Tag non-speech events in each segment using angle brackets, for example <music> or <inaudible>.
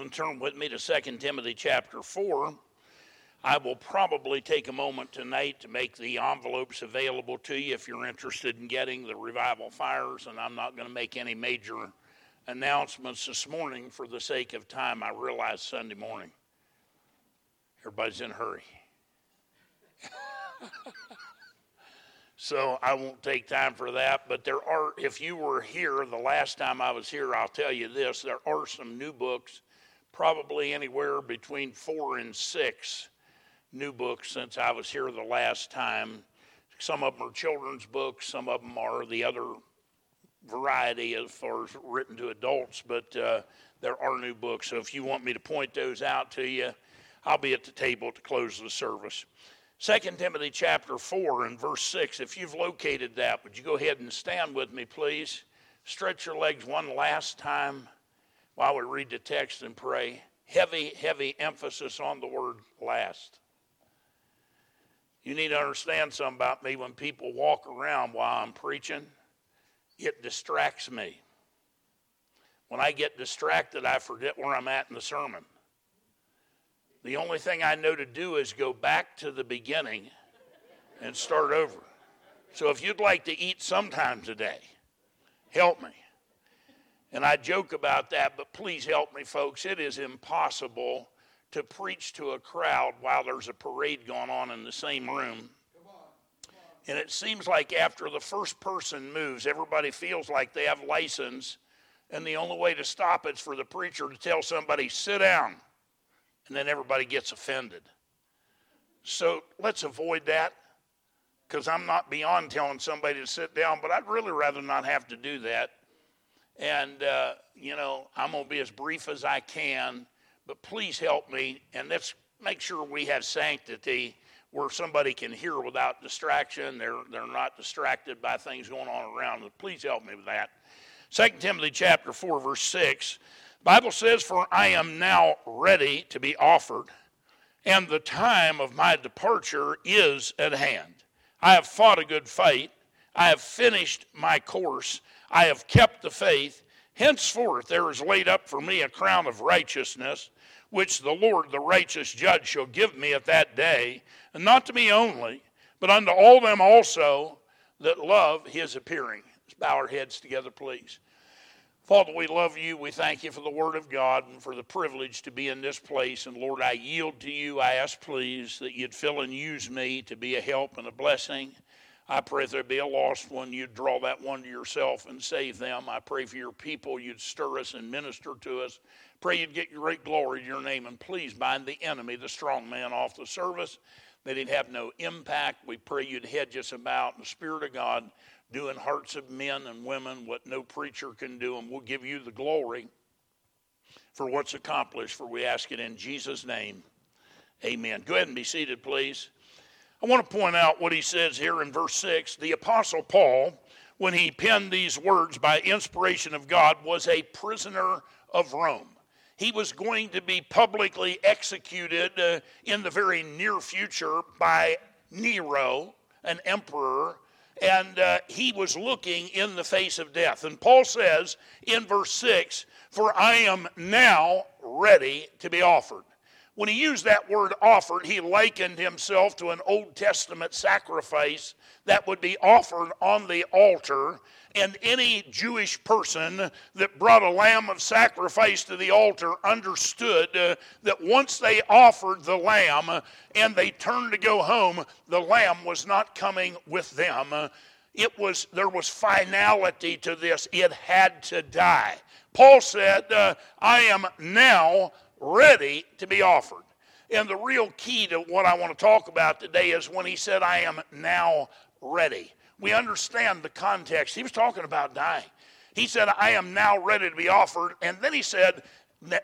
and turn with me to 2 Timothy chapter 4. I will probably take a moment tonight to make the envelopes available to you if you're interested in getting the revival fires, and I'm not going to make any major announcements this morning for the sake of time. I realize Sunday morning. Everybody's in a hurry. <laughs> so I won't take time for that. But there are, if you were here the last time I was here, I'll tell you this there are some new books probably anywhere between four and six new books since I was here the last time. Some of them are children's books, some of them are the other variety as far as written to adults, but uh, there are new books. So if you want me to point those out to you, I'll be at the table to close the service. 2 Timothy chapter 4 and verse 6, if you've located that, would you go ahead and stand with me, please? Stretch your legs one last time while would read the text and pray. Heavy, heavy emphasis on the word last. You need to understand something about me. When people walk around while I'm preaching, it distracts me. When I get distracted, I forget where I'm at in the sermon. The only thing I know to do is go back to the beginning and start over. So if you'd like to eat sometime today, help me. And I joke about that, but please help me, folks. It is impossible to preach to a crowd while there's a parade going on in the same room. And it seems like after the first person moves, everybody feels like they have license, and the only way to stop it's for the preacher to tell somebody, sit down, and then everybody gets offended. So let's avoid that because I'm not beyond telling somebody to sit down, but I'd really rather not have to do that. And, uh, you know, I'm going to be as brief as I can, but please help me. And let's make sure we have sanctity where somebody can hear without distraction. They're, they're not distracted by things going on around them. Please help me with that. 2 Timothy chapter 4, verse 6. Bible says, For I am now ready to be offered, and the time of my departure is at hand. I have fought a good fight. I have finished my course. I have kept the faith. Henceforth there is laid up for me a crown of righteousness, which the Lord, the righteous judge, shall give me at that day, and not to me only, but unto all them also that love his appearing. Let's bow our heads together, please. Father, we love you. We thank you for the word of God and for the privilege to be in this place. And Lord, I yield to you. I ask, please, that you'd fill and use me to be a help and a blessing. I pray if there be a lost one, you'd draw that one to yourself and save them. I pray for your people, you'd stir us and minister to us. Pray you'd get great glory to your name, and please bind the enemy, the strong man, off the service, that he'd have no impact. We pray you'd hedge us about in the Spirit of God, doing hearts of men and women what no preacher can do, and we'll give you the glory for what's accomplished, for we ask it in Jesus' name. Amen. Go ahead and be seated, please. I want to point out what he says here in verse 6. The Apostle Paul, when he penned these words by inspiration of God, was a prisoner of Rome. He was going to be publicly executed uh, in the very near future by Nero, an emperor, and uh, he was looking in the face of death. And Paul says in verse 6 For I am now ready to be offered. When he used that word offered, he likened himself to an Old Testament sacrifice that would be offered on the altar. And any Jewish person that brought a lamb of sacrifice to the altar understood uh, that once they offered the lamb and they turned to go home, the lamb was not coming with them. It was there was finality to this. It had to die. Paul said, uh, "I am now ready to be offered. And the real key to what I want to talk about today is when he said, I am now ready. We understand the context. He was talking about dying. He said, I am now ready to be offered. And then he said,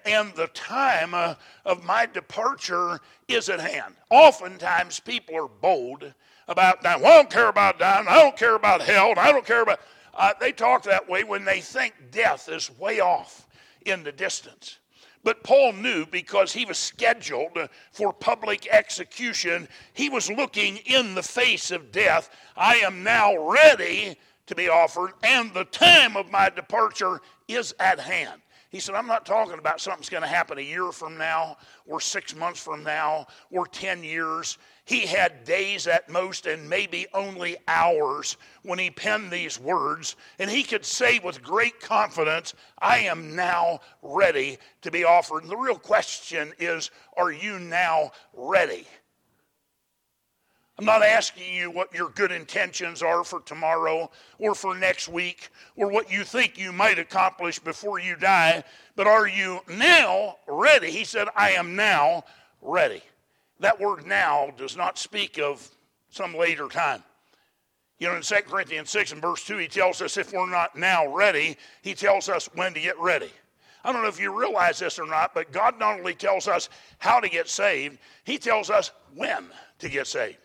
and the time uh, of my departure is at hand. Oftentimes, people are bold about dying. Well, I don't care about dying. I don't care about hell. I don't care about. Uh, they talk that way when they think death is way off in the distance. But Paul knew because he was scheduled for public execution, he was looking in the face of death. I am now ready to be offered, and the time of my departure is at hand. He said, I'm not talking about something's going to happen a year from now, or six months from now, or 10 years. He had days at most, and maybe only hours, when he penned these words. And he could say with great confidence, I am now ready to be offered. And the real question is, are you now ready? I'm not asking you what your good intentions are for tomorrow or for next week or what you think you might accomplish before you die, but are you now ready? He said, I am now ready. That word now does not speak of some later time. You know, in 2 Corinthians 6 and verse 2, he tells us if we're not now ready, he tells us when to get ready. I don't know if you realize this or not, but God not only tells us how to get saved, he tells us when to get saved.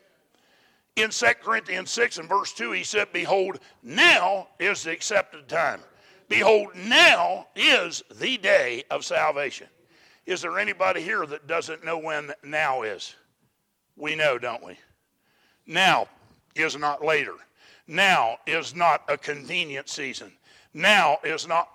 In 2 Corinthians 6 and verse 2, he said, Behold, now is the accepted time. Behold, now is the day of salvation. Is there anybody here that doesn't know when now is? We know, don't we? Now is not later. Now is not a convenient season. Now is not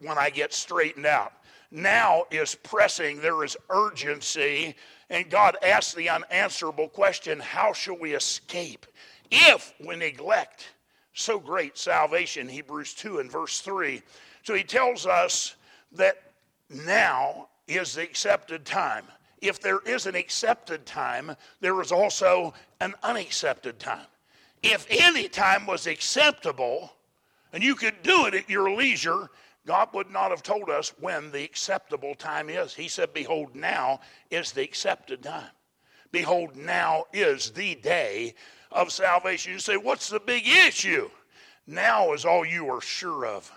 when I get straightened out. Now is pressing. There is urgency and God asks the unanswerable question how shall we escape if we neglect so great salvation? Hebrews 2 and verse 3. So he tells us that now is the accepted time. If there is an accepted time, there is also an unaccepted time. If any time was acceptable and you could do it at your leisure, God would not have told us when the acceptable time is. He said, Behold, now is the accepted time. Behold, now is the day of salvation. You say, What's the big issue? Now is all you are sure of.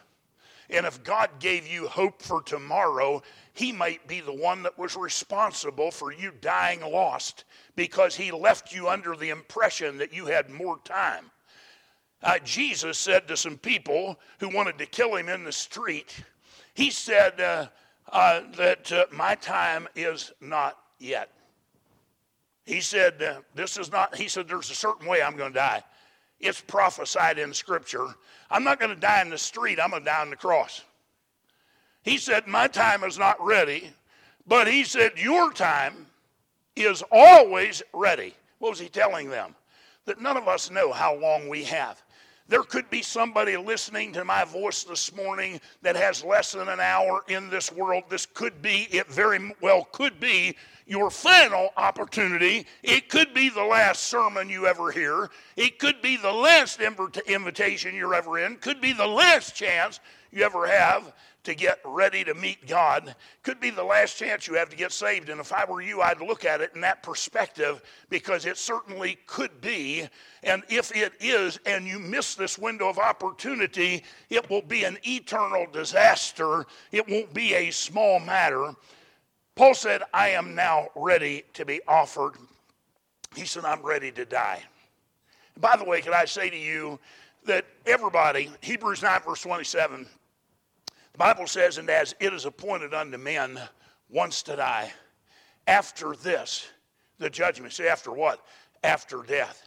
And if God gave you hope for tomorrow, He might be the one that was responsible for you dying lost because He left you under the impression that you had more time. Uh, Jesus said to some people who wanted to kill him in the street, He said uh, uh, that uh, my time is not yet. He said, uh, This is not, he said, there's a certain way I'm going to die. It's prophesied in Scripture. I'm not going to die in the street, I'm going to die on the cross. He said, My time is not ready, but he said, Your time is always ready. What was he telling them? That none of us know how long we have. There could be somebody listening to my voice this morning that has less than an hour in this world. This could be, it very well could be your final opportunity. It could be the last sermon you ever hear. It could be the last invitation you're ever in. Could be the last chance you ever have to get ready to meet God. Could be the last chance you have to get saved. And if I were you, I'd look at it in that perspective because it certainly could be. And if it is, and you miss this window of opportunity, it will be an eternal disaster. It won't be a small matter. Paul said, I am now ready to be offered. He said, I'm ready to die. By the way, can I say to you that everybody, Hebrews 9, verse 27, the Bible says, and as it is appointed unto men once to die, after this, the judgment. Say, after what? After death.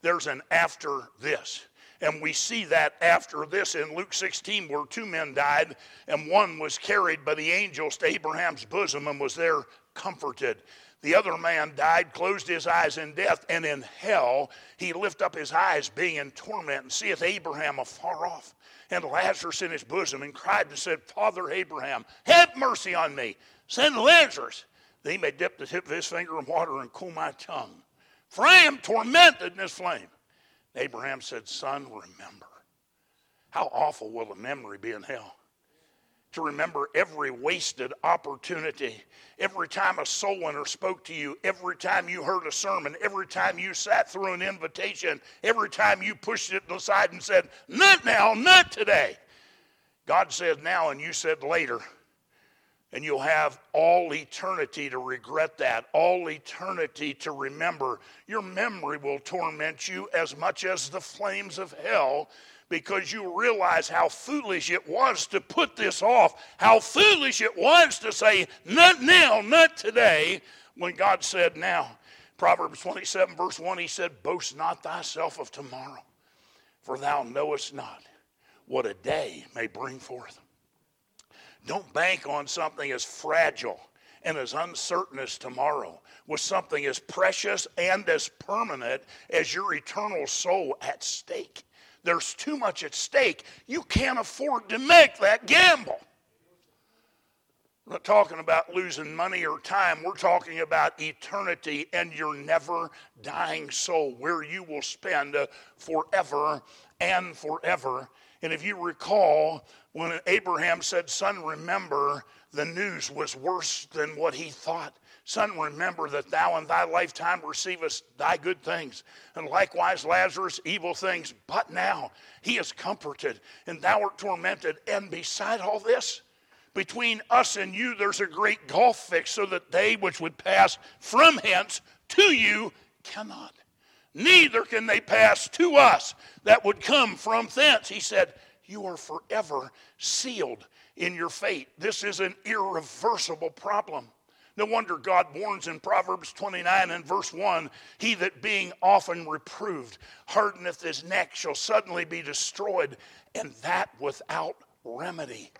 There's an after this. And we see that after this in Luke 16, where two men died, and one was carried by the angels to Abraham's bosom and was there comforted. The other man died, closed his eyes in death, and in hell he lift up his eyes, being in torment, and seeth Abraham afar off and Lazarus in his bosom and cried and said, Father Abraham, have mercy on me. Send Lazarus that he may dip the tip of his finger in water and cool my tongue. For I am tormented in this flame. Abraham said, Son, remember. How awful will the memory be in hell? To remember every wasted opportunity. Every time a soul winner spoke to you, every time you heard a sermon, every time you sat through an invitation, every time you pushed it aside and said, Not now, not today. God said now, and you said later. And you'll have all eternity to regret that, all eternity to remember. Your memory will torment you as much as the flames of hell because you realize how foolish it was to put this off, how foolish it was to say, not now, not today, when God said now. Proverbs 27, verse 1, he said, Boast not thyself of tomorrow, for thou knowest not what a day may bring forth. Don't bank on something as fragile and as uncertain as tomorrow with something as precious and as permanent as your eternal soul at stake. There's too much at stake. You can't afford to make that gamble. We're not talking about losing money or time. We're talking about eternity and your never dying soul, where you will spend uh, forever and forever. And if you recall, when Abraham said, Son, remember, the news was worse than what he thought. Son, remember that thou in thy lifetime receivest thy good things, and likewise Lazarus evil things. But now he is comforted, and thou art tormented. And beside all this, between us and you, there's a great gulf fixed, so that they which would pass from hence to you cannot. Neither can they pass to us that would come from thence. He said, You are forever sealed in your fate. This is an irreversible problem. No wonder God warns in Proverbs 29 and verse 1 He that being often reproved hardeneth his neck shall suddenly be destroyed, and that without remedy.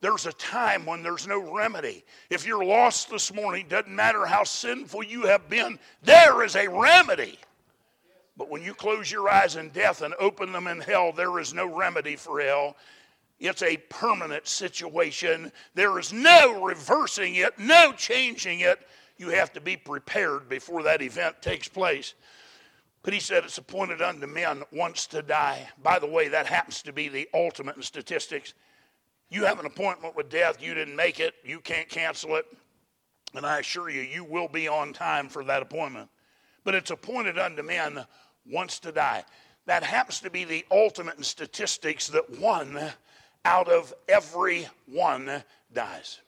There's a time when there's no remedy. If you're lost this morning, doesn't matter how sinful you have been, there is a remedy. But when you close your eyes in death and open them in hell, there is no remedy for hell. It's a permanent situation. There is no reversing it, no changing it. You have to be prepared before that event takes place. But he said it's appointed unto men once to die. By the way, that happens to be the ultimate in statistics. You have an appointment with death, you didn't make it, you can't cancel it. And I assure you, you will be on time for that appointment. But it's appointed unto men once to die. That happens to be the ultimate in statistics that one out of every one dies.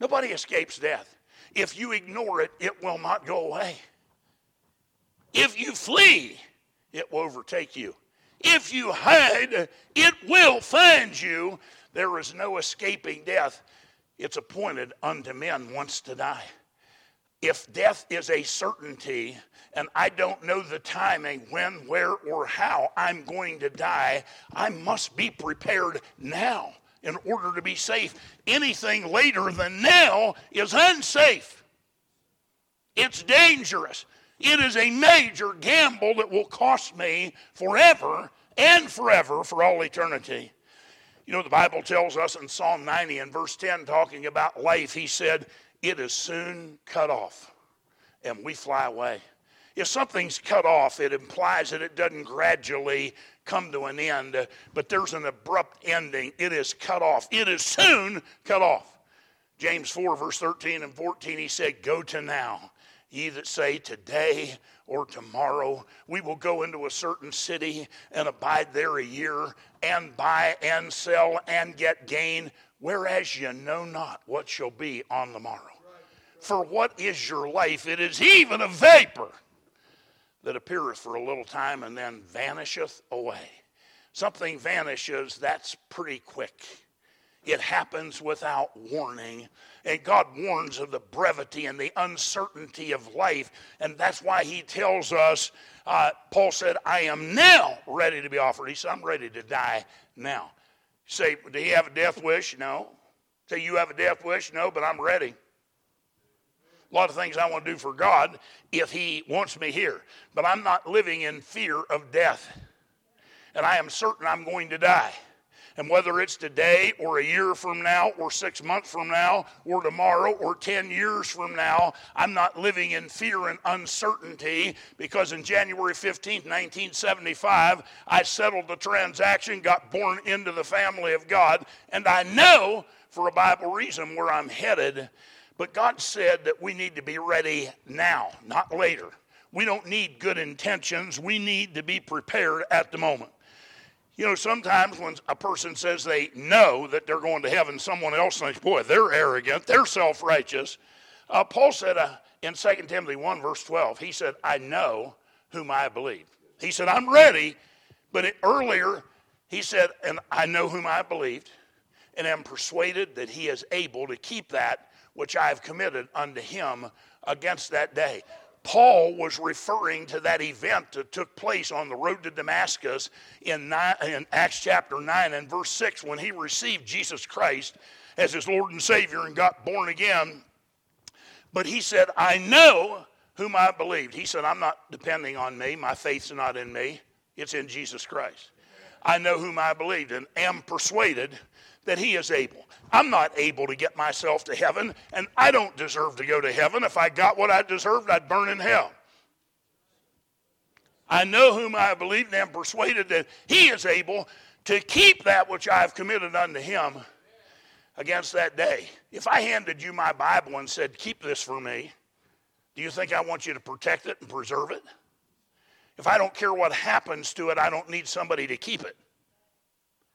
Nobody escapes death. If you ignore it, it will not go away. If you flee, it will overtake you. If you hide, it will find you. There is no escaping death. It's appointed unto men once to die. If death is a certainty, and I don't know the timing, when, where, or how I'm going to die, I must be prepared now in order to be safe. Anything later than now is unsafe. It's dangerous. It is a major gamble that will cost me forever and forever for all eternity. You know, the Bible tells us in Psalm 90 and verse 10, talking about life, he said, It is soon cut off, and we fly away. If something's cut off, it implies that it doesn't gradually come to an end, but there's an abrupt ending. It is cut off. It is soon cut off. James 4, verse 13 and 14, he said, Go to now, ye that say today or tomorrow we will go into a certain city and abide there a year and buy and sell and get gain, whereas you know not what shall be on the morrow. For what is your life? It is even a vapor that appeareth for a little time and then vanisheth away. Something vanishes, that's pretty quick. It happens without warning. And God warns of the brevity and the uncertainty of life. And that's why He tells us, uh, Paul said, I am now ready to be offered. He said, I'm ready to die now. Say, do you have a death wish? No. Say, you have a death wish? No, but I'm ready a lot of things I want to do for God if He wants me here. But I'm not living in fear of death. And I am certain I'm going to die. And whether it's today or a year from now or six months from now or tomorrow or 10 years from now, I'm not living in fear and uncertainty because in January 15, 1975, I settled the transaction, got born into the family of God, and I know for a Bible reason where I'm headed. But God said that we need to be ready now, not later. We don't need good intentions. We need to be prepared at the moment. You know, sometimes when a person says they know that they're going to heaven, someone else thinks, boy, they're arrogant, they're self righteous. Uh, Paul said uh, in 2 Timothy 1, verse 12, he said, I know whom I believe. He said, I'm ready. But it, earlier, he said, and I know whom I believed, and am persuaded that he is able to keep that which I have committed unto him against that day. Paul was referring to that event that took place on the road to Damascus in, nine, in Acts chapter 9 and verse 6 when he received Jesus Christ as his Lord and Savior and got born again. But he said, I know whom I believed. He said, I'm not depending on me. My faith's not in me, it's in Jesus Christ. I know whom I believed and am persuaded that he is able. I'm not able to get myself to heaven, and I don't deserve to go to heaven. If I got what I deserved, I'd burn in hell. I know whom I have believed and am persuaded that he is able to keep that which I have committed unto him against that day. If I handed you my Bible and said, Keep this for me, do you think I want you to protect it and preserve it? If I don't care what happens to it, I don't need somebody to keep it.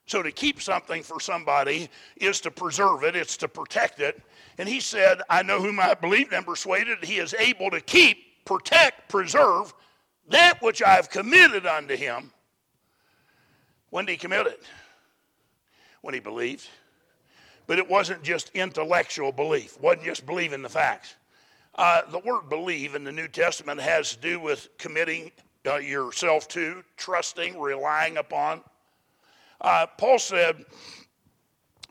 So to keep something for somebody is to preserve it, it's to protect it. And he said, I know whom I believe and persuaded he is able to keep, protect, preserve that which I have committed unto him. When did he commit it? When he believed. But it wasn't just intellectual belief, it wasn't just believing the facts. Uh, the word believe in the New Testament has to do with committing uh, yourself to, trusting, relying upon. Uh, Paul said,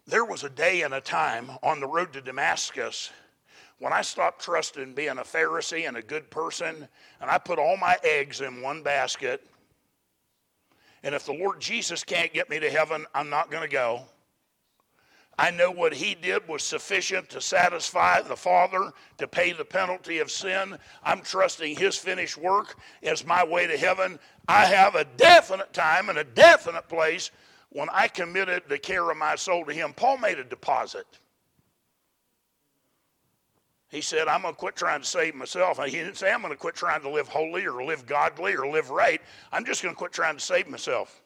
There was a day and a time on the road to Damascus when I stopped trusting being a Pharisee and a good person, and I put all my eggs in one basket. And if the Lord Jesus can't get me to heaven, I'm not going to go. I know what he did was sufficient to satisfy the Father, to pay the penalty of sin. I'm trusting his finished work as my way to heaven. I have a definite time and a definite place when I committed the care of my soul to him, Paul made a deposit. He said, I'm going to quit trying to save myself. He didn't say, I'm going to quit trying to live holy or live godly or live right. I'm just going to quit trying to save myself.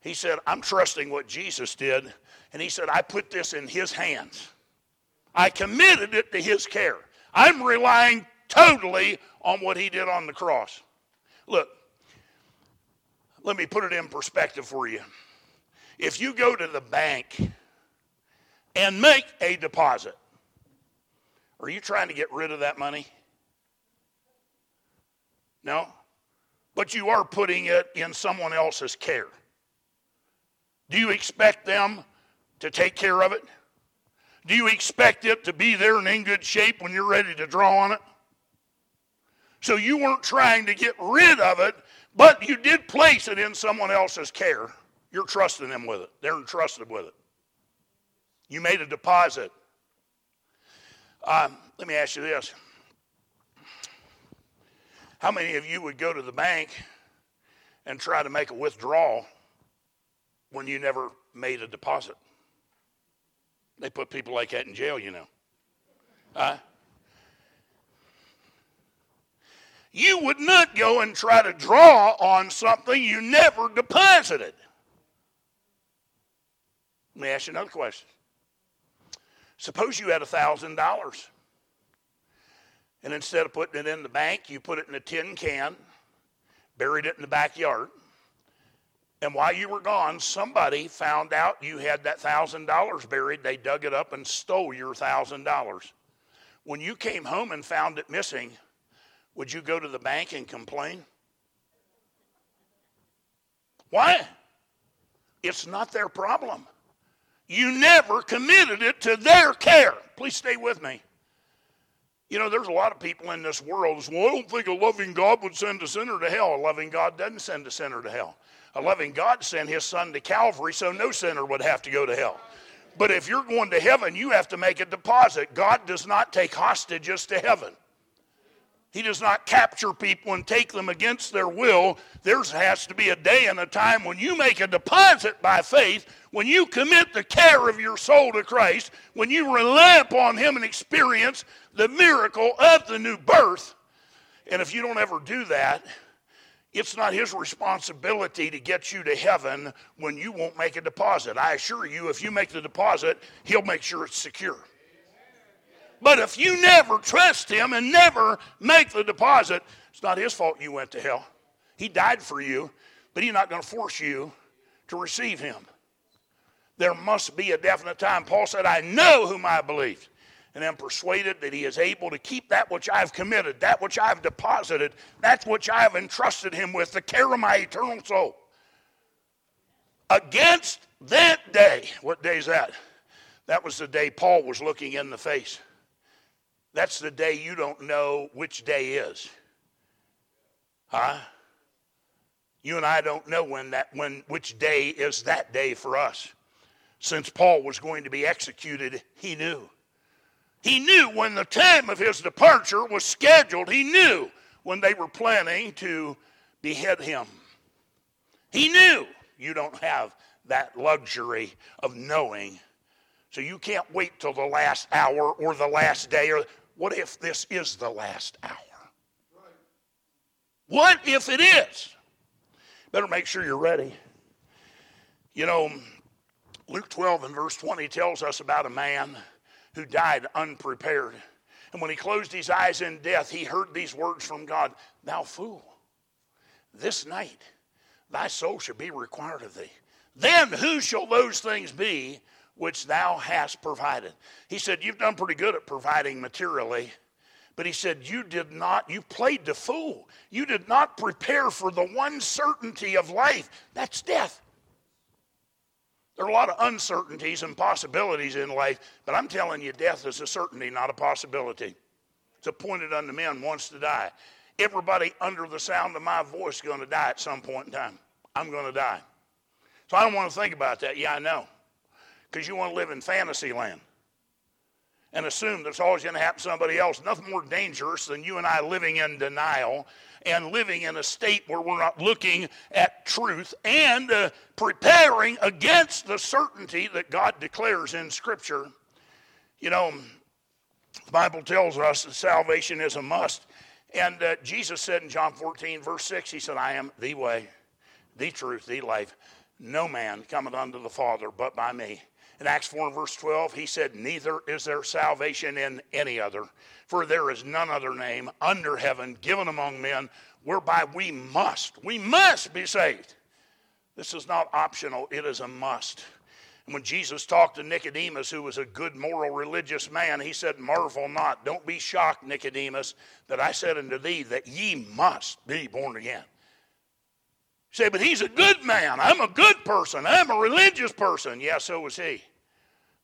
He said, I'm trusting what Jesus did. And he said, I put this in his hands. I committed it to his care. I'm relying totally on what he did on the cross. Look, let me put it in perspective for you. If you go to the bank and make a deposit, are you trying to get rid of that money? No? But you are putting it in someone else's care. Do you expect them to take care of it? Do you expect it to be there and in good shape when you're ready to draw on it? So you weren't trying to get rid of it but you did place it in someone else's care. You're trusting them with it. They're entrusted with it. You made a deposit. Um, let me ask you this. How many of you would go to the bank and try to make a withdrawal when you never made a deposit? They put people like that in jail, you know. Uh, you would not go and try to draw on something you never deposited. Let me ask you another question. Suppose you had $1,000, and instead of putting it in the bank, you put it in a tin can, buried it in the backyard, and while you were gone, somebody found out you had that $1,000 buried. They dug it up and stole your $1,000. When you came home and found it missing, would you go to the bank and complain? Why? It's not their problem. You never committed it to their care. Please stay with me. You know, there's a lot of people in this world well, I don't think a loving God would send a sinner to hell. A loving God doesn't send a sinner to hell. A loving God sent his son to Calvary so no sinner would have to go to hell. But if you're going to heaven, you have to make a deposit. God does not take hostages to heaven. He does not capture people and take them against their will. There has to be a day and a time when you make a deposit by faith, when you commit the care of your soul to Christ, when you rely upon Him and experience the miracle of the new birth. And if you don't ever do that, it's not His responsibility to get you to heaven when you won't make a deposit. I assure you, if you make the deposit, He'll make sure it's secure. But if you never trust him and never make the deposit, it's not his fault you went to hell. He died for you, but he's not going to force you to receive him. There must be a definite time. Paul said, I know whom I believe, and am persuaded that he is able to keep that which I've committed, that which I've deposited, that which I have entrusted him with, the care of my eternal soul. Against that day, what day is that? That was the day Paul was looking in the face. That's the day you don't know which day is. Huh? You and I don't know when that when which day is that day for us. Since Paul was going to be executed, he knew. He knew when the time of his departure was scheduled. He knew when they were planning to behead him. He knew you don't have that luxury of knowing. So you can't wait till the last hour or the last day or what if this is the last hour? What if it is? Better make sure you're ready. You know, Luke 12 and verse 20 tells us about a man who died unprepared. And when he closed his eyes in death, he heard these words from God Thou fool, this night thy soul shall be required of thee. Then who shall those things be which thou hast provided? He said, You've done pretty good at providing materially. But he said, You did not, you played the fool. You did not prepare for the one certainty of life that's death. There are a lot of uncertainties and possibilities in life, but I'm telling you, death is a certainty, not a possibility. It's appointed unto men once to die. Everybody under the sound of my voice is going to die at some point in time. I'm going to die. So I don't want to think about that. Yeah, I know. Because you want to live in fantasy land and assume that's always going to happen to somebody else. Nothing more dangerous than you and I living in denial and living in a state where we're not looking at truth and uh, preparing against the certainty that God declares in Scripture. You know, the Bible tells us that salvation is a must. And uh, Jesus said in John 14, verse 6, He said, I am the way, the truth, the life. No man cometh unto the Father but by me. In Acts 4 and verse 12, he said, Neither is there salvation in any other, for there is none other name under heaven given among men whereby we must, we must be saved. This is not optional, it is a must. And when Jesus talked to Nicodemus, who was a good, moral, religious man, he said, Marvel not, don't be shocked, Nicodemus, that I said unto thee that ye must be born again. You say, but he's a good man. I'm a good person. I'm a religious person. Yeah, so was he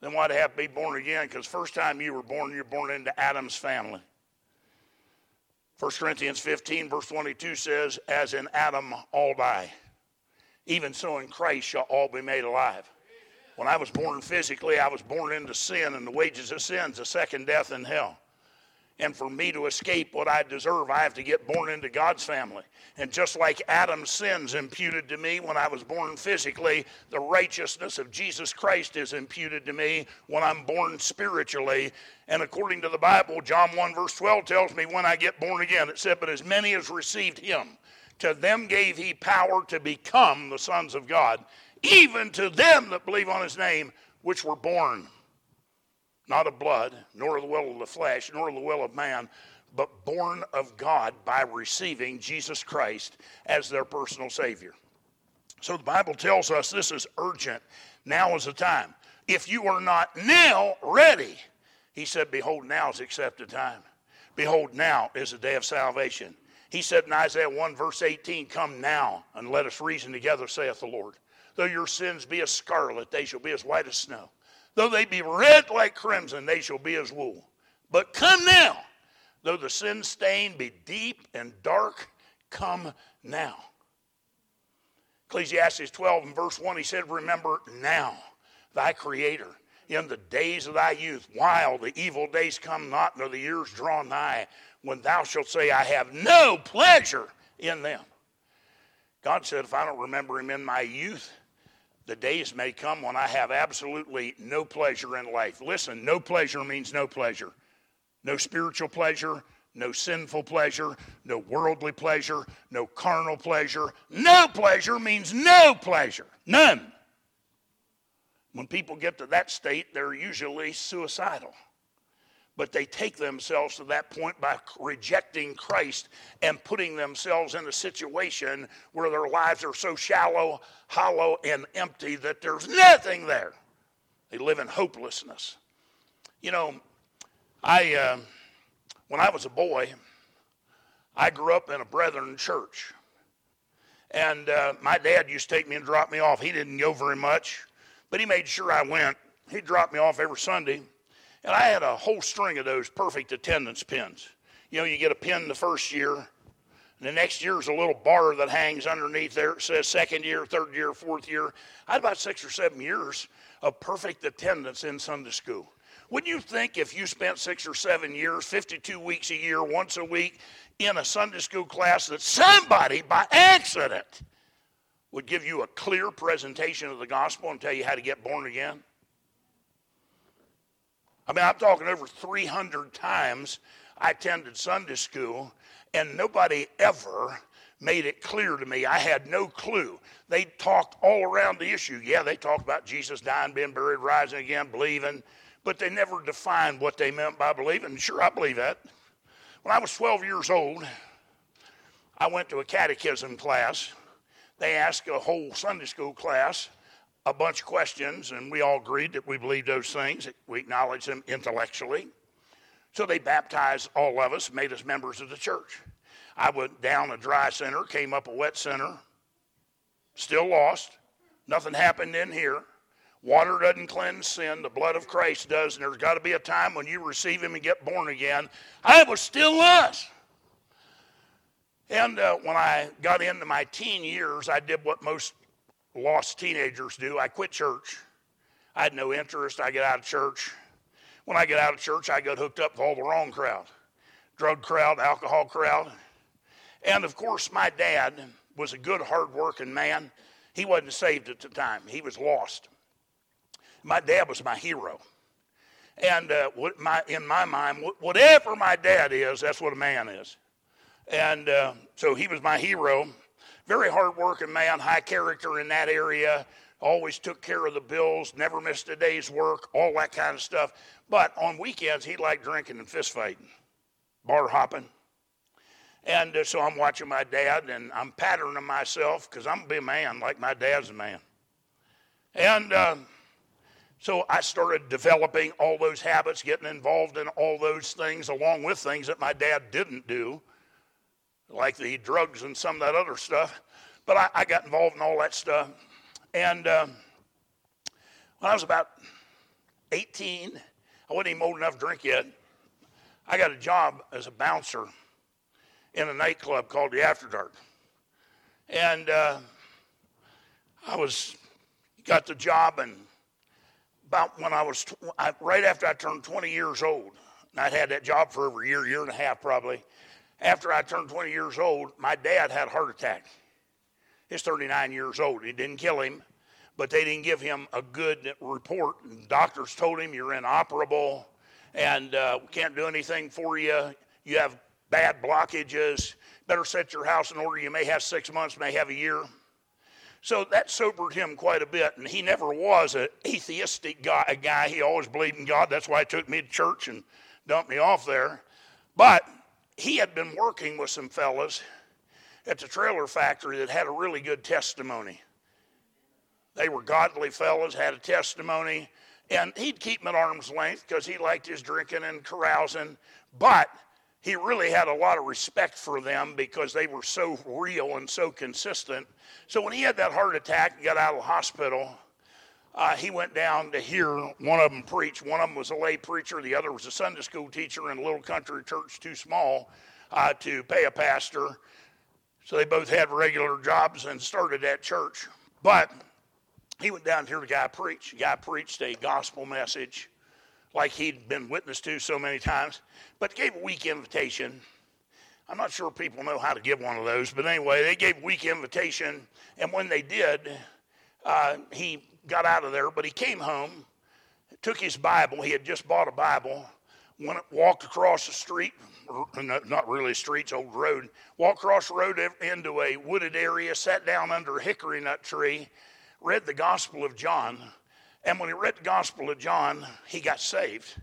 then why'd have to be born again? Because first time you were born, you're born into Adam's family. 1 Corinthians 15, verse 22 says, As in Adam all die, even so in Christ shall all be made alive. When I was born physically, I was born into sin, and the wages of sin is a second death in hell. And for me to escape what I deserve, I have to get born into God's family. And just like Adam's sins imputed to me when I was born physically, the righteousness of Jesus Christ is imputed to me when I'm born spiritually. And according to the Bible, John 1 verse 12 tells me when I get born again, it said, But as many as received him, to them gave he power to become the sons of God, even to them that believe on his name, which were born not of blood, nor of the will of the flesh, nor of the will of man, but born of God by receiving Jesus Christ as their personal Savior. So the Bible tells us this is urgent. Now is the time. If you are not now ready, he said, Behold, now is accepted time. Behold, now is the day of salvation. He said in Isaiah 1, verse 18, Come now and let us reason together, saith the Lord. Though your sins be as scarlet, they shall be as white as snow. Though they be red like crimson, they shall be as wool. But come now, though the sin stain be deep and dark, come now. Ecclesiastes 12 and verse 1, he said, Remember now thy Creator in the days of thy youth, while the evil days come not, nor the years draw nigh, when thou shalt say, I have no pleasure in them. God said, If I don't remember him in my youth, the days may come when I have absolutely no pleasure in life. Listen, no pleasure means no pleasure. No spiritual pleasure, no sinful pleasure, no worldly pleasure, no carnal pleasure. No pleasure means no pleasure. None. When people get to that state, they're usually suicidal but they take themselves to that point by rejecting Christ and putting themselves in a situation where their lives are so shallow, hollow, and empty that there's nothing there. They live in hopelessness. You know, I, uh, when I was a boy, I grew up in a Brethren church. And uh, my dad used to take me and drop me off. He didn't go very much, but he made sure I went. He'd drop me off every Sunday. And I had a whole string of those perfect attendance pins. You know, you get a pin the first year, and the next year is a little bar that hangs underneath there. It says second year, third year, fourth year. I had about six or seven years of perfect attendance in Sunday school. Wouldn't you think if you spent six or seven years, 52 weeks a year, once a week, in a Sunday school class, that somebody by accident would give you a clear presentation of the gospel and tell you how to get born again? I mean, I'm talking over 300 times I attended Sunday school, and nobody ever made it clear to me. I had no clue. They talked all around the issue. Yeah, they talked about Jesus dying, being buried, rising again, believing, but they never defined what they meant by believing. Sure, I believe that. When I was 12 years old, I went to a catechism class. They asked a whole Sunday school class a bunch of questions, and we all agreed that we believed those things. We acknowledged them intellectually. So they baptized all of us, made us members of the church. I went down a dry center, came up a wet center, still lost. Nothing happened in here. Water doesn't cleanse sin, the blood of Christ does, and there's got to be a time when you receive Him and get born again. I was still lost. And uh, when I got into my teen years, I did what most lost teenagers do. I quit church. I had no interest. I get out of church. When I get out of church, I got hooked up with all the wrong crowd drug crowd, alcohol crowd. And of course, my dad was a good, hard-working man. He wasn't saved at the time. He was lost. My dad was my hero. And uh, what my, in my mind, whatever my dad is, that's what a man is. And uh, so he was my hero. Very hardworking man, high character in that area. Always took care of the bills, never missed a day's work, all that kind of stuff. But on weekends, he liked drinking and fist fighting, bar hopping. And uh, so I'm watching my dad and I'm patterning myself because I'm going to be a man like my dad's a man. And uh, so I started developing all those habits, getting involved in all those things, along with things that my dad didn't do, like the drugs and some of that other stuff. But I, I got involved in all that stuff. And uh, when I was about 18, I wasn't even old enough to drink yet. I got a job as a bouncer in a nightclub called the After Dark. And uh, I was got the job, and about when I was I, right after I turned 20 years old, and I'd had that job for over a year, year and a half probably. After I turned 20 years old, my dad had a heart attack. He's 39 years old. It didn't kill him, but they didn't give him a good report. Doctors told him you're inoperable and uh, can't do anything for you. You have bad blockages. Better set your house in order. You may have six months, may have a year. So that sobered him quite a bit, and he never was an atheistic guy, a guy. He always believed in God. That's why he took me to church and dumped me off there. But he had been working with some fellas at the trailer factory that had a really good testimony. They were godly fellows, had a testimony, and he'd keep them at arm's length because he liked his drinking and carousing. But he really had a lot of respect for them because they were so real and so consistent. So when he had that heart attack and got out of the hospital, uh, he went down to hear one of them preach. One of them was a lay preacher, the other was a Sunday school teacher in a little country church too small uh, to pay a pastor. So they both had regular jobs and started that church. But he went down to hear the guy preach. The guy preached a gospel message like he'd been witness to so many times, but gave a weak invitation. I'm not sure people know how to give one of those, but anyway, they gave a weak invitation, and when they did, uh, he got out of there, but he came home, took his Bible. He had just bought a Bible, went, walked across the street, not really a street, old road, walked across the road into a wooded area, sat down under a hickory nut tree, read the Gospel of John and when he read the Gospel of John, he got saved.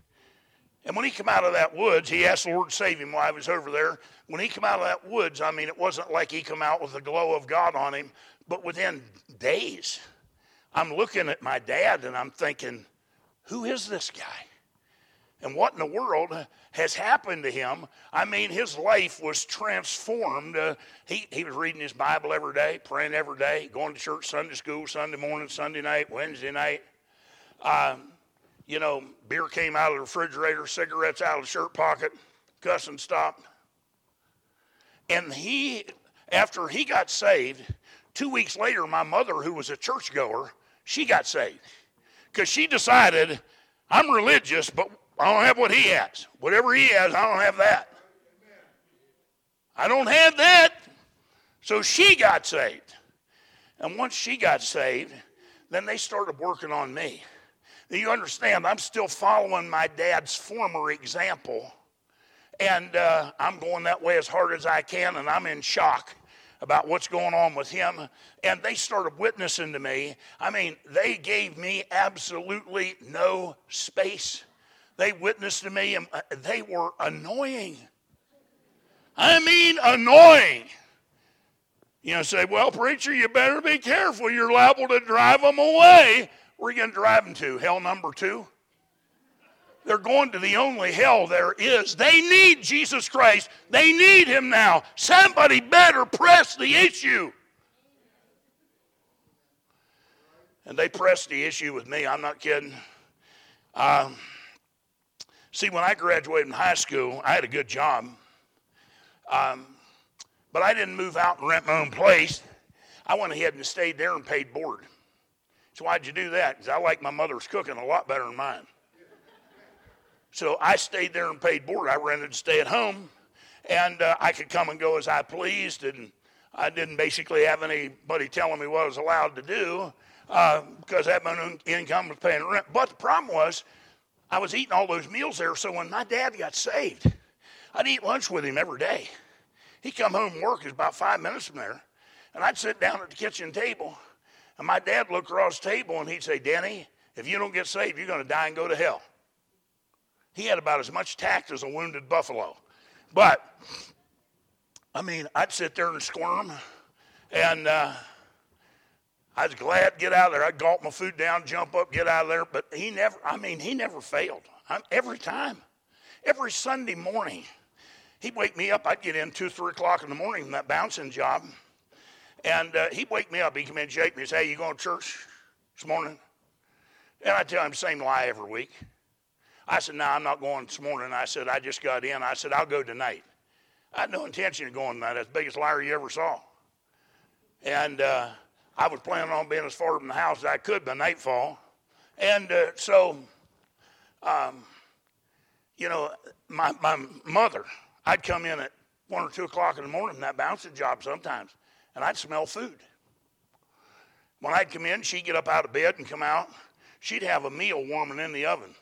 And when he came out of that woods, he asked the Lord to save him while I was over there. When he came out of that woods, I mean, it wasn't like he come out with the glow of God on him, but within days, I'm looking at my dad and I'm thinking, who is this guy? and what in the world has happened to him. I mean, his life was transformed. Uh, he, he was reading his Bible every day, praying every day, going to church Sunday school, Sunday morning, Sunday night, Wednesday night. Um, you know, beer came out of the refrigerator, cigarettes out of the shirt pocket, cussing stopped. And he, after he got saved, two weeks later, my mother, who was a churchgoer, she got saved because she decided, I'm religious, but I don't have what he has. Whatever he has, I don't have that. I don't have that. So she got saved. And once she got saved, then they started working on me. Now you understand, I'm still following my dad's former example. And uh, I'm going that way as hard as I can, and I'm in shock about what's going on with him. And they started witnessing to me. I mean, they gave me absolutely no space. They witnessed to me, and uh, they were annoying. I mean, annoying. You know, say, well, preacher, you better be careful. You're liable to drive them away. Where are you going to drive them to? Hell number two? They're going to the only hell there is. They need Jesus Christ. They need Him now. Somebody better press the issue. And they pressed the issue with me. I'm not kidding. Um, see, when I graduated from high school, I had a good job. Um, but I didn't move out and rent my own place. I went ahead and stayed there and paid board. So why'd you do that? Because I like my mother's cooking a lot better than mine. So I stayed there and paid board. I rented to stay at home, and uh, I could come and go as I pleased, and I didn't basically have anybody telling me what I was allowed to do uh, because that my income was paying rent. But the problem was, I was eating all those meals there. So when my dad got saved, I'd eat lunch with him every day. He'd come home from work. Was about five minutes from there, and I'd sit down at the kitchen table, and my dad looked across the table and he'd say, "Denny, if you don't get saved, you're going to die and go to hell." He had about as much tact as a wounded buffalo. But, I mean, I'd sit there and squirm, and uh, I was glad to get out of there. I'd gulp my food down, jump up, get out of there. But he never, I mean, he never failed. I'm, every time. Every Sunday morning, he'd wake me up. I'd get in 2, 3 o'clock in the morning from that bouncing job. And uh, he'd wake me up. He'd come in and shake me and say, Hey, you going to church this morning? And I'd tell him the same lie every week. I said, No, I'm not going this morning. I said, I just got in. I said, I'll go tonight. I had no intention of going tonight. That's the biggest liar you ever saw. And uh, I was planning on being as far from the house as I could by nightfall. And uh, so, um, you know, my, my mother, I'd come in at one or two o'clock in the morning, that bouncing job sometimes, and I'd smell food. When I'd come in, she'd get up out of bed and come out. She'd have a meal warming in the oven.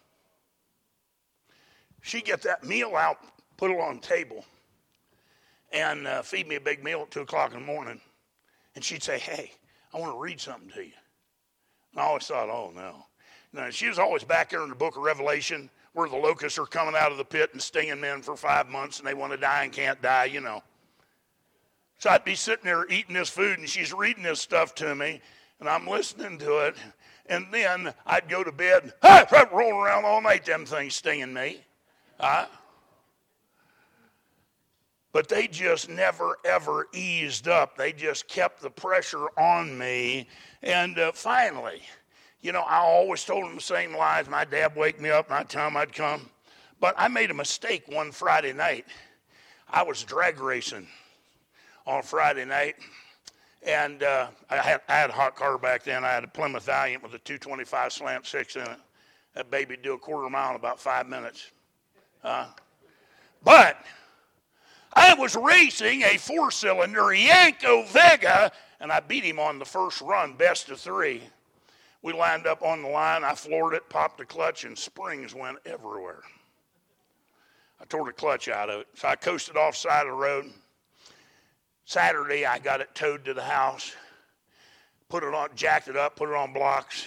She'd get that meal out, put it on the table, and uh, feed me a big meal at 2 o'clock in the morning. And she'd say, Hey, I want to read something to you. And I always thought, Oh, no. No, she was always back there in the book of Revelation where the locusts are coming out of the pit and stinging men for five months and they want to die and can't die, you know. So I'd be sitting there eating this food and she's reading this stuff to me and I'm listening to it. And then I'd go to bed, <laughs> rolling around all night, them things stinging me. Uh, but they just never, ever eased up. They just kept the pressure on me. And uh, finally, you know, I always told them the same lies. My dad wake me up I'd him I'd come. But I made a mistake one Friday night. I was drag racing on Friday night. And uh, I, had, I had a hot car back then. I had a Plymouth Valiant with a 225 slant six in it. That baby do a quarter mile in about five minutes. Uh, but I was racing a four cylinder Yenko Vega, and I beat him on the first run, best of three. We lined up on the line. I floored it, popped the clutch, and springs went everywhere. I tore the clutch out of it. So I coasted off side of the road. Saturday, I got it towed to the house, put it on, jacked it up, put it on blocks,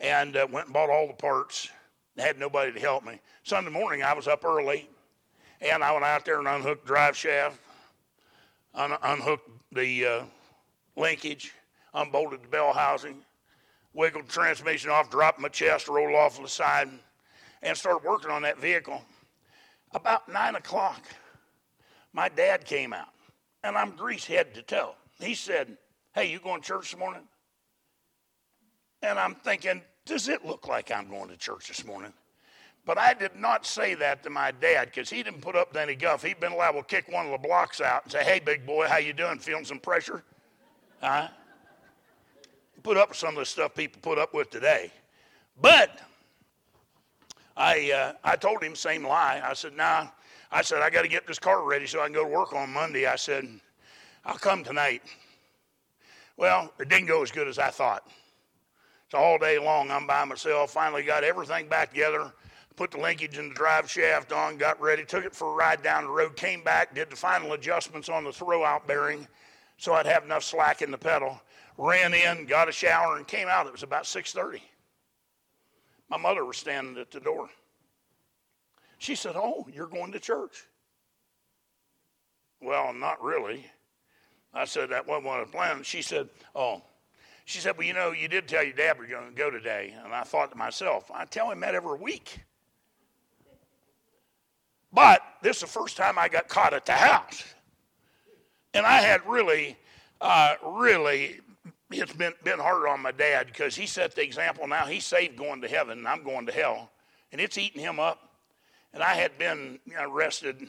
and uh, went and bought all the parts. Had nobody to help me. Sunday morning, I was up early, and I went out there and unhooked drive shaft, un- unhooked the uh, linkage, unbolted the bell housing, wiggled the transmission off, dropped my chest, rolled off to the side, and started working on that vehicle. About nine o'clock, my dad came out, and I'm grease head to toe. He said, Hey, you going to church this morning? And I'm thinking, Does it look like I'm going to church this morning? But I did not say that to my dad because he didn't put up with any guff. He'd been liable to kick one of the blocks out and say, "Hey, big boy, how you doing? Feeling some pressure?" Huh? Put up with some of the stuff people put up with today. But I, uh, I told him same lie. I said, "Nah." I said, "I got to get this car ready so I can go to work on Monday." I said, "I'll come tonight." Well, it didn't go as good as I thought. So all day long, I'm by myself. Finally, got everything back together put the linkage in the drive shaft on, got ready, took it for a ride down the road, came back, did the final adjustments on the throwout bearing so I'd have enough slack in the pedal. Ran in, got a shower, and came out. It was about 6:30. My mother was standing at the door. She said, "Oh, you're going to church?" Well, not really. I said that wasn't what I planned. She said, "Oh." She said, Well, you know, you did tell your dad we're going to go today. And I thought to myself, I tell him that every week. But this is the first time I got caught at the house. And I had really, uh, really, it's been, been hard on my dad because he set the example now. He's saved going to heaven, and I'm going to hell. And it's eating him up. And I had been arrested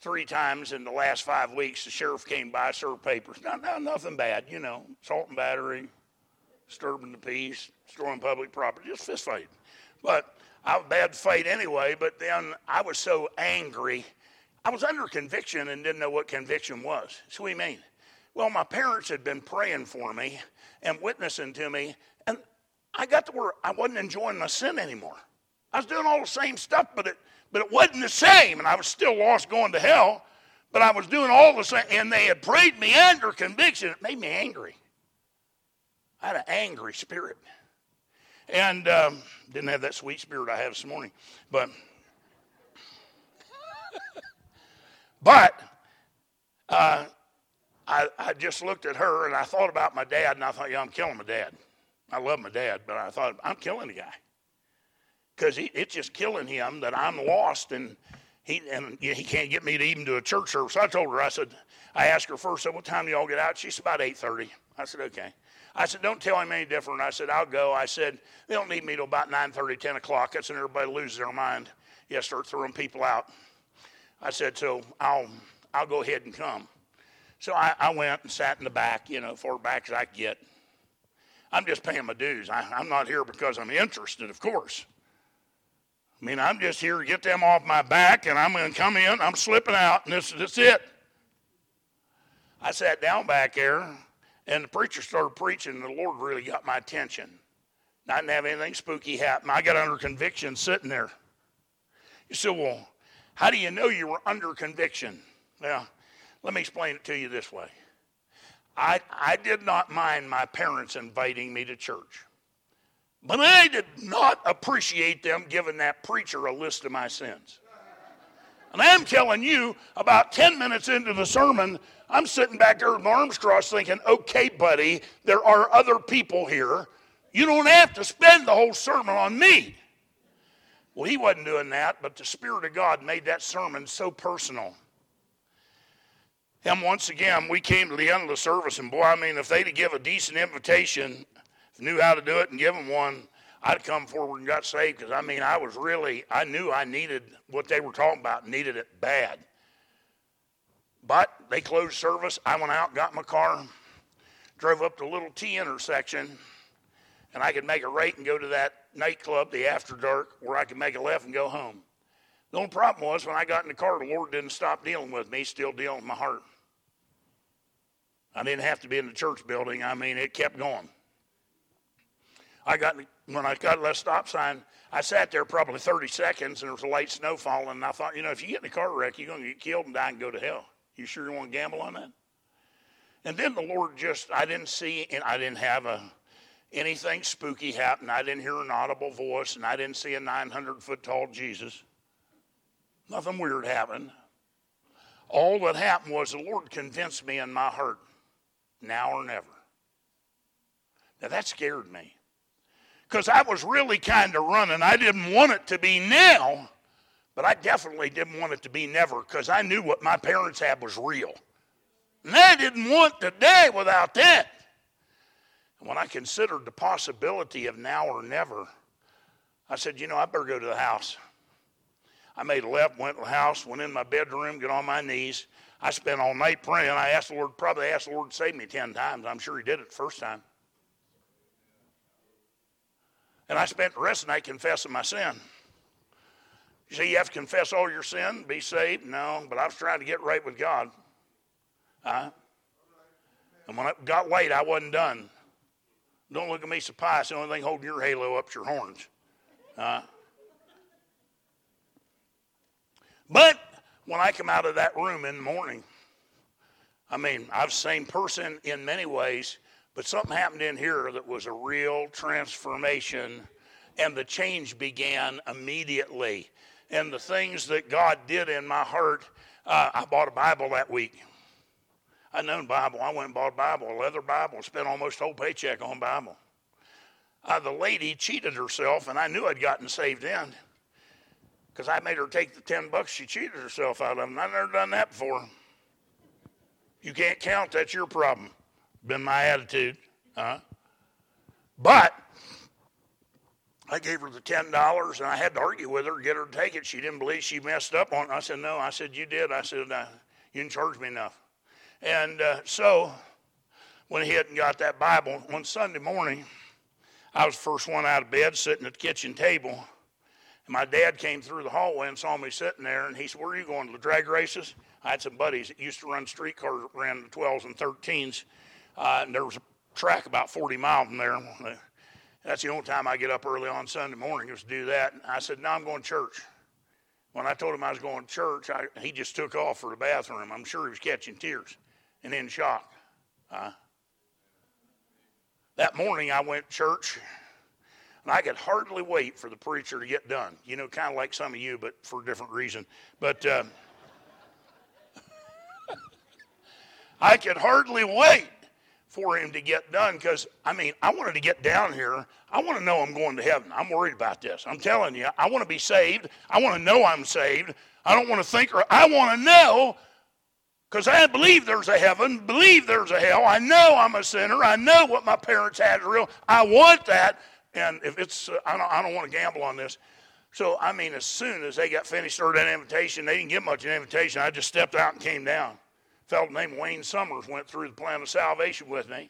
three times in the last five weeks. The sheriff came by, served papers. Not, not nothing bad, you know, assault and battery, disturbing the peace, destroying public property, just fist fight. But I was bad fight anyway, but then I was so angry. I was under conviction and didn't know what conviction was. So what do you mean? Well, my parents had been praying for me and witnessing to me, and I got to where I wasn't enjoying my sin anymore. I was doing all the same stuff, but it but it wasn't the same, and I was still lost going to hell. But I was doing all the same, and they had prayed me under conviction. It made me angry. I had an angry spirit and um, didn't have that sweet spirit I have this morning. But, but uh, I, I just looked at her and I thought about my dad, and I thought, yeah, I'm killing my dad. I love my dad, but I thought, I'm killing the guy. Because it's just killing him that I'm lost and he, and he can't get me to even do a church service. I told her, I said, I asked her first, said, what time do y'all get out? She said, about 8.30. I said, okay. I said, don't tell him any different. I said, I'll go. I said, they don't need me till about 9.30, 10 o'clock. That's when everybody loses their mind. Yeah, start throwing people out. I said, so I'll, I'll go ahead and come. So I, I went and sat in the back, you know, far back as I could get. I'm just paying my dues. I, I'm not here because I'm interested, of course. I mean, I'm just here to get them off my back, and I'm going to come in. I'm slipping out, and this, this is it. I sat down back there, and the preacher started preaching, and the Lord really got my attention. I didn't have anything spooky happen. I got under conviction sitting there. You said, well, how do you know you were under conviction? Well, let me explain it to you this way. I, I did not mind my parents inviting me to church, but I did not appreciate them giving that preacher a list of my sins. And I'm telling you, about 10 minutes into the sermon, I'm sitting back there with my arms crossed thinking, okay, buddy, there are other people here. You don't have to spend the whole sermon on me. Well, he wasn't doing that, but the Spirit of God made that sermon so personal. And once again, we came to the end of the service, and boy, I mean, if they'd give a decent invitation, knew how to do it and give them one, I'd come forward and got saved because I mean, I was really, I knew I needed what they were talking about, needed it bad. But they closed service. I went out, got my car, drove up to little T intersection, and I could make a right and go to that nightclub, the After Dark, where I could make a left and go home. The only problem was when I got in the car, the Lord didn't stop dealing with me, still dealing with my heart. I didn't have to be in the church building. I mean, it kept going. I got when I got left stop sign, I sat there probably 30 seconds, and there was a light snow falling. And I thought, you know, if you get in a car wreck, you're going to get killed and die and go to hell. You sure you want to gamble on that? And then the Lord just, I didn't see, and I didn't have a anything spooky happen. I didn't hear an audible voice, and I didn't see a 900 foot tall Jesus. Nothing weird happened. All that happened was the Lord convinced me in my heart, now or never. Now that scared me. Because I was really kind of running. I didn't want it to be now, but I definitely didn't want it to be never because I knew what my parents had was real. And I didn't want the day without that. And when I considered the possibility of now or never, I said, you know, I better go to the house. I made a left, went to the house, went in my bedroom, got on my knees. I spent all night praying. I asked the Lord, probably asked the Lord to save me 10 times. I'm sure He did it the first time. And I spent the rest of the night confessing my sin. You say you have to confess all your sin, be saved? No, but I was trying to get right with God. Uh, and when I got late, I wasn't done. Don't look at me so pious. The only thing holding your halo up's your horns. Uh, but when I come out of that room in the morning, I mean, I was the same person in many ways, but something happened in here that was a real transformation, and the change began immediately. And the things that God did in my heart, uh, I bought a Bible that week. I'd known Bible. I went and bought a Bible, a leather Bible, spent almost whole paycheck on Bible. Uh, the lady cheated herself, and I knew I'd gotten saved in because I made her take the 10 bucks she cheated herself out of. And I've never done that before. You can't count, that's your problem. Been my attitude. huh? But I gave her the ten dollars, and I had to argue with her, get her to take it. She didn't believe she messed up on it. I said, "No." I said, "You did." I said, uh, "You didn't charge me enough." And uh, so, went ahead and got that Bible. One Sunday morning, I was the first one out of bed, sitting at the kitchen table. And my dad came through the hallway and saw me sitting there, and he said, "Where are you going to the drag races?" I had some buddies that used to run streetcars, that ran the 12s and 13s, uh, and there was a track about 40 miles from there. That's the only time I get up early on Sunday morning was to do that. And I said, "No, I'm going to church." When I told him I was going to church, I, he just took off for the bathroom. I'm sure he was catching tears and in shock. Uh, that morning I went to church, and I could hardly wait for the preacher to get done. You know, kind of like some of you, but for a different reason. But uh, <laughs> I could hardly wait for him to get done because, I mean, I wanted to get down here. I want to know I'm going to heaven. I'm worried about this. I'm telling you, I want to be saved. I want to know I'm saved. I don't want to think, or I want to know because I believe there's a heaven, believe there's a hell. I know I'm a sinner. I know what my parents had real. I want that. And if it's, uh, I, don't, I don't want to gamble on this. So, I mean, as soon as they got finished or that invitation, they didn't get much of an invitation. I just stepped out and came down fellow named Wayne Summers went through the plan of salvation with me.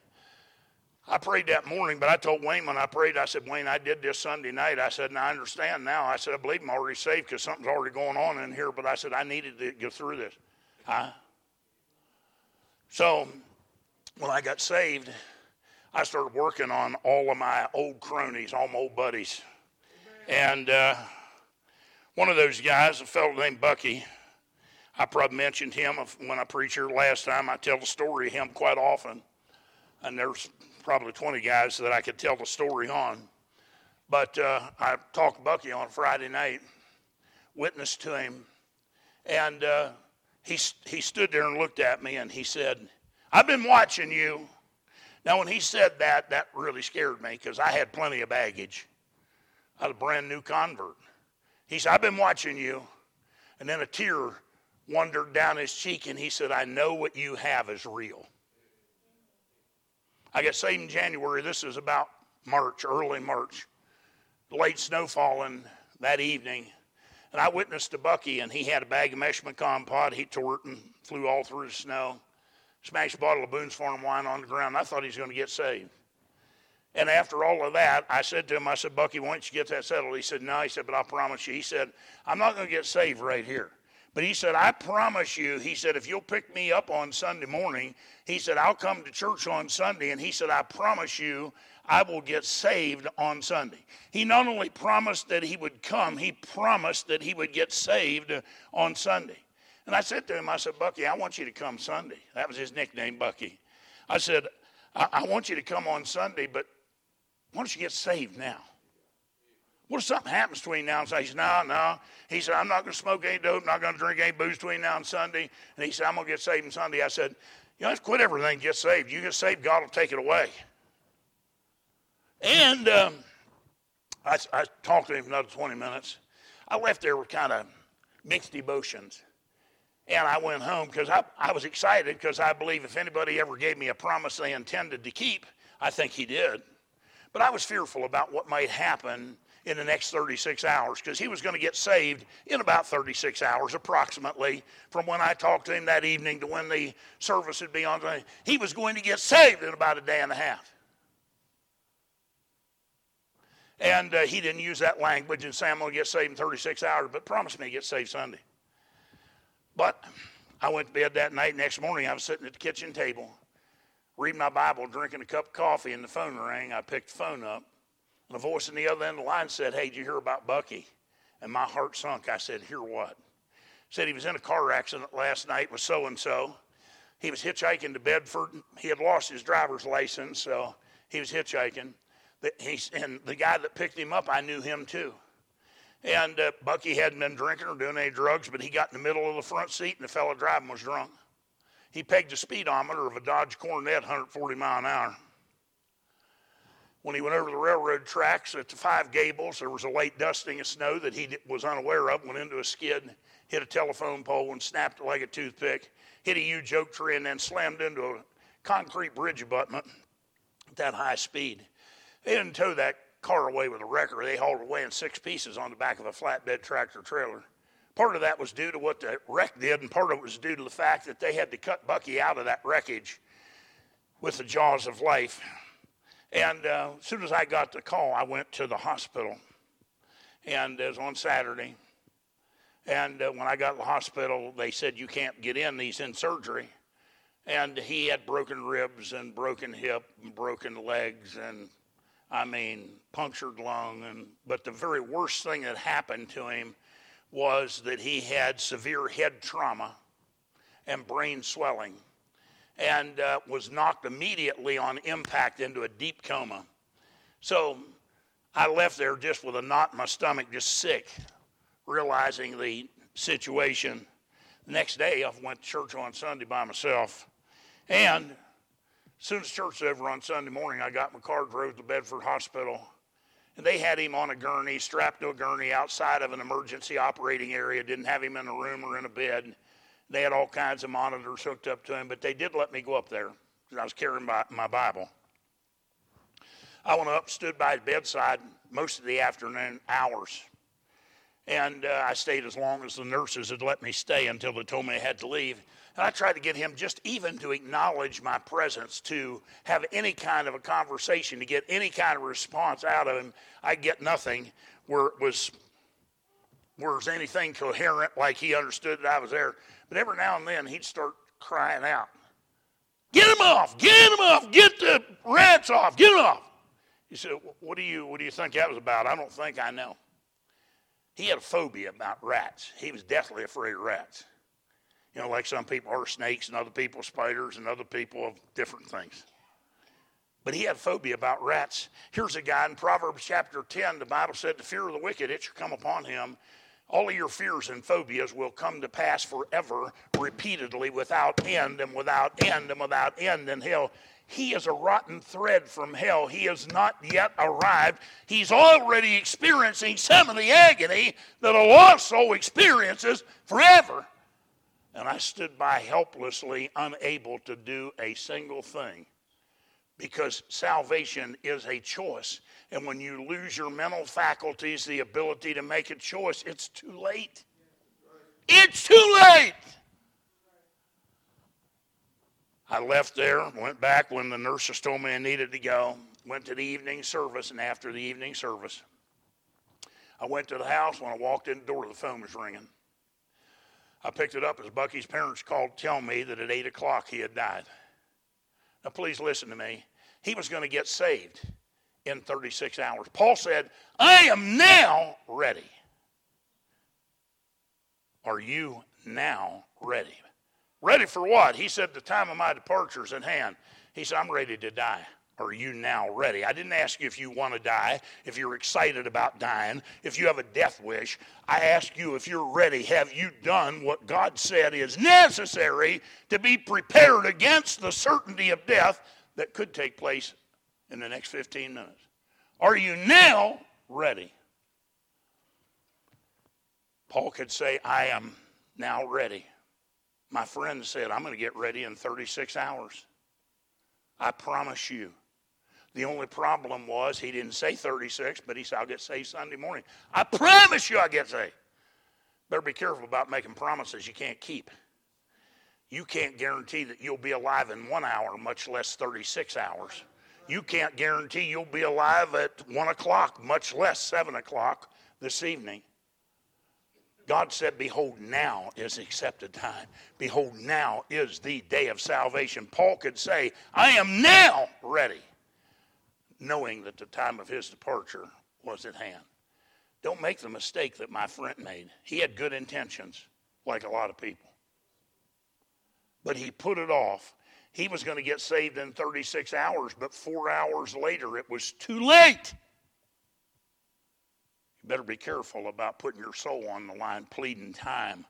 I prayed that morning, but I told Wayne when I prayed, I said, Wayne, I did this Sunday night. I said, and I understand now. I said, I believe I'm already saved because something's already going on in here, but I said, I needed to get through this. Huh? So when I got saved, I started working on all of my old cronies, all my old buddies. And uh, one of those guys, a fellow named Bucky, I probably mentioned him when I preached here last time. I tell the story of him quite often. And there's probably 20 guys that I could tell the story on. But uh, I talked to Bucky on Friday night, witnessed to him, and uh, he, he stood there and looked at me and he said, I've been watching you. Now, when he said that, that really scared me because I had plenty of baggage. I was a brand new convert. He said, I've been watching you. And then a tear wandered down his cheek and he said, I know what you have is real. I got saved in January. This is about March, early March. Late snow falling that evening. And I witnessed to Bucky, and he had a bag of mesh compote. He tore it and flew all through the snow. Smashed a bottle of Boone's Farm wine on the ground. I thought he was going to get saved. And after all of that, I said to him, I said, Bucky, why don't you get that settled? He said, No. He said, But I promise you. He said, I'm not going to get saved right here. But he said, I promise you, he said, if you'll pick me up on Sunday morning, he said, I'll come to church on Sunday. And he said, I promise you, I will get saved on Sunday. He not only promised that he would come, he promised that he would get saved on Sunday. And I said to him, I said, Bucky, I want you to come Sunday. That was his nickname, Bucky. I said, I, I want you to come on Sunday, but why don't you get saved now? What if something happens between now and Sunday? He said, No, no. He said, I'm not going to smoke any dope, I'm not going to drink any booze between now and Sunday. And he said, I'm going to get saved on Sunday. I said, You know, just quit everything, get saved. You get saved, God will take it away. And um, I, I talked to him another 20 minutes. I left there with kind of mixed emotions. And I went home because I, I was excited because I believe if anybody ever gave me a promise they intended to keep, I think he did. But I was fearful about what might happen in the next 36 hours because he was going to get saved in about 36 hours approximately from when I talked to him that evening to when the service would be on. He was going to get saved in about a day and a half. And uh, he didn't use that language and going to get saved in 36 hours, but promised me to get saved Sunday. But I went to bed that night. Next morning, I was sitting at the kitchen table, reading my Bible, drinking a cup of coffee, and the phone rang. I picked the phone up, and a voice on the other end of the line said, Hey, did you hear about Bucky? And my heart sunk. I said, Hear what? Said he was in a car accident last night with so and so. He was hitchhiking to Bedford. He had lost his driver's license, so he was hitchhiking. and the guy that picked him up, I knew him too. And uh, Bucky hadn't been drinking or doing any drugs, but he got in the middle of the front seat, and the fellow driving was drunk. He pegged the speedometer of a Dodge Coronet 140 mile an hour. When he went over the railroad tracks at the Five Gables, there was a late dusting of snow that he was unaware of, went into a skid, hit a telephone pole, and snapped it like a toothpick, hit a huge oak tree, and then slammed into a concrete bridge abutment at that high speed. They didn't tow that car away with a wrecker. They hauled away in six pieces on the back of a flatbed tractor trailer. Part of that was due to what the wreck did, and part of it was due to the fact that they had to cut Bucky out of that wreckage with the jaws of life. And uh, as soon as I got the call, I went to the hospital. And it was on Saturday. And uh, when I got to the hospital, they said, You can't get in, he's in surgery. And he had broken ribs and broken hip and broken legs and I mean, punctured lung. And, but the very worst thing that happened to him was that he had severe head trauma and brain swelling and uh, was knocked immediately on impact into a deep coma. So I left there just with a knot in my stomach, just sick, realizing the situation. The next day, I went to church on Sunday by myself. And as soon as church was over on Sunday morning, I got my car, drove to Bedford Hospital, and they had him on a gurney, strapped to a gurney outside of an emergency operating area. Didn't have him in a room or in a bed. They had all kinds of monitors hooked up to him, but they did let me go up there because I was carrying my, my Bible. I went up, stood by his bedside most of the afternoon hours. And uh, I stayed as long as the nurses had let me stay until they told me I had to leave. And I tried to get him just even to acknowledge my presence, to have any kind of a conversation, to get any kind of response out of him. I get nothing where it was where was anything coherent, like he understood that I was there. But every now and then he'd start crying out, Get him off! Get him off! Get the rats off! Get him off! He said, What do you what do you think that was about? I don't think I know. He had a phobia about rats. He was deathly afraid of rats. You know, like some people are snakes and other people spiders and other people of different things. But he had a phobia about rats. Here's a guy in Proverbs chapter 10. The Bible said, The fear of the wicked, it shall come upon him. All of your fears and phobias will come to pass forever, repeatedly, without end and without end and without end in hell. He is a rotten thread from hell. He has not yet arrived. He's already experiencing some of the agony that a lost soul experiences forever. And I stood by helplessly, unable to do a single thing because salvation is a choice. And when you lose your mental faculties, the ability to make a choice, it's too late. It's too late. I left there, went back when the nurses told me I needed to go, went to the evening service, and after the evening service, I went to the house. When I walked in the door, the phone was ringing. I picked it up as Bucky's parents called to tell me that at 8 o'clock he had died. Now, please listen to me. He was going to get saved in 36 hours. Paul said, I am now ready. Are you now ready? Ready for what? He said, The time of my departure is at hand. He said, I'm ready to die. Are you now ready? I didn't ask you if you want to die, if you're excited about dying, if you have a death wish. I ask you if you're ready. Have you done what God said is necessary to be prepared against the certainty of death that could take place in the next 15 minutes? Are you now ready. Paul could say, I am now ready. My friend said, I'm going to get ready in 36 hours. I promise you. The only problem was he didn't say 36, but he said, I'll get saved Sunday morning. I promise you I'll get saved. Better be careful about making promises you can't keep. You can't guarantee that you'll be alive in one hour, much less 36 hours. You can't guarantee you'll be alive at 1 o'clock, much less 7 o'clock this evening. God said, Behold, now is accepted time. Behold, now is the day of salvation. Paul could say, I am now ready, knowing that the time of his departure was at hand. Don't make the mistake that my friend made. He had good intentions, like a lot of people. But he put it off. He was going to get saved in 36 hours, but four hours later, it was too late. You better be careful about putting your soul on the line, pleading time,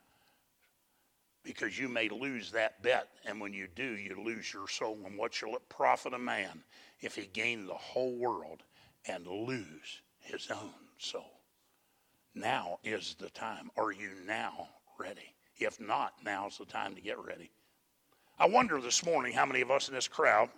because you may lose that bet. And when you do, you lose your soul. And what shall it profit a man if he gain the whole world and lose his own soul? Now is the time. Are you now ready? If not, now's the time to get ready. I wonder this morning how many of us in this crowd,